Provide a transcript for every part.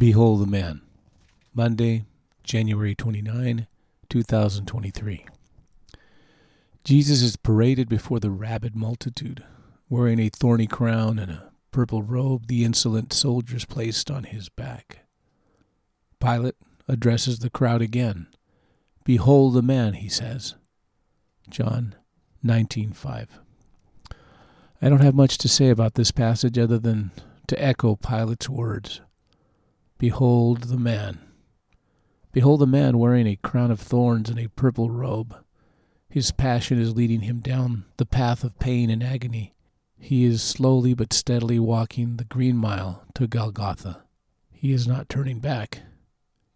Behold the Man, Monday, January 29, 2023. Jesus is paraded before the rabid multitude, wearing a thorny crown and a purple robe the insolent soldiers placed on his back. Pilate addresses the crowd again. Behold the man, he says. John 19:5. I don't have much to say about this passage other than to echo Pilate's words. Behold the man. Behold the man wearing a crown of thorns and a purple robe. His passion is leading him down the path of pain and agony. He is slowly but steadily walking the green mile to Golgotha. He is not turning back.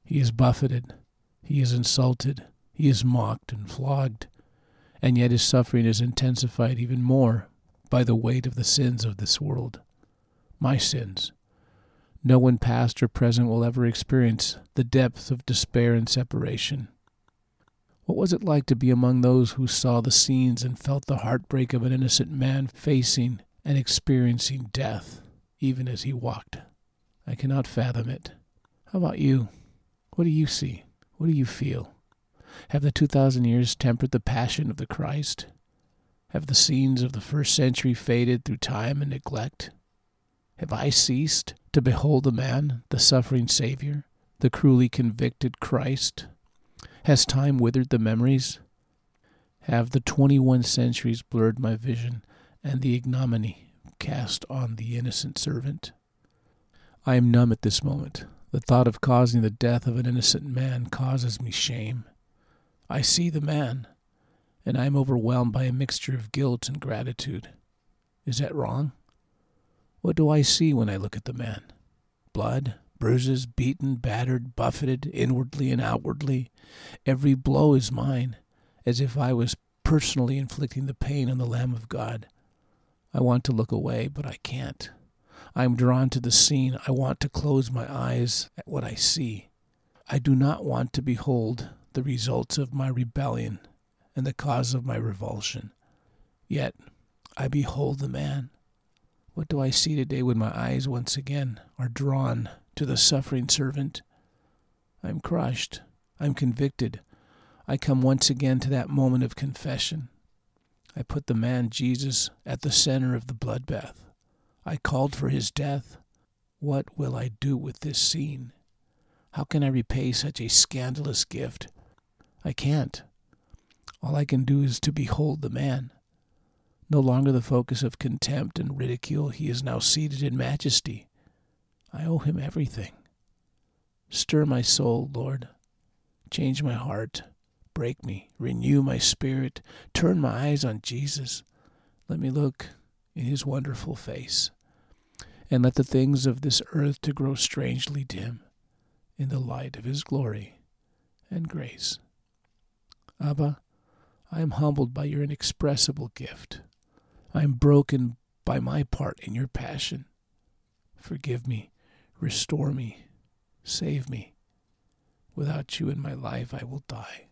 He is buffeted. He is insulted. He is mocked and flogged. And yet his suffering is intensified even more by the weight of the sins of this world. My sins. No one past or present will ever experience the depth of despair and separation. What was it like to be among those who saw the scenes and felt the heartbreak of an innocent man facing and experiencing death, even as he walked? I cannot fathom it. How about you? What do you see? What do you feel? Have the 2,000 years tempered the passion of the Christ? Have the scenes of the first century faded through time and neglect? Have I ceased to behold the man, the suffering Savior, the cruelly convicted Christ? Has time withered the memories? Have the 21 centuries blurred my vision and the ignominy cast on the innocent servant? I am numb at this moment. The thought of causing the death of an innocent man causes me shame. I see the man, and I am overwhelmed by a mixture of guilt and gratitude. Is that wrong? What do I see when I look at the man? Blood, bruises, beaten, battered, buffeted, inwardly and outwardly. Every blow is mine, as if I was personally inflicting the pain on the Lamb of God. I want to look away, but I can't. I am drawn to the scene. I want to close my eyes at what I see. I do not want to behold the results of my rebellion and the cause of my revulsion. Yet I behold the man. What do I see today when my eyes once again are drawn to the suffering servant? I am crushed. I am convicted. I come once again to that moment of confession. I put the man Jesus at the center of the bloodbath. I called for his death. What will I do with this scene? How can I repay such a scandalous gift? I can't. All I can do is to behold the man. No longer the focus of contempt and ridicule, he is now seated in majesty. I owe him everything. Stir my soul, Lord. Change my heart. Break me. Renew my spirit. Turn my eyes on Jesus. Let me look in his wonderful face. And let the things of this earth to grow strangely dim in the light of his glory and grace. Abba, I am humbled by your inexpressible gift. I am broken by my part in your passion. Forgive me, restore me, save me. Without you in my life, I will die.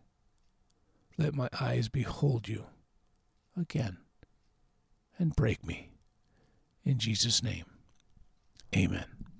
Let my eyes behold you again and break me. In Jesus' name, amen.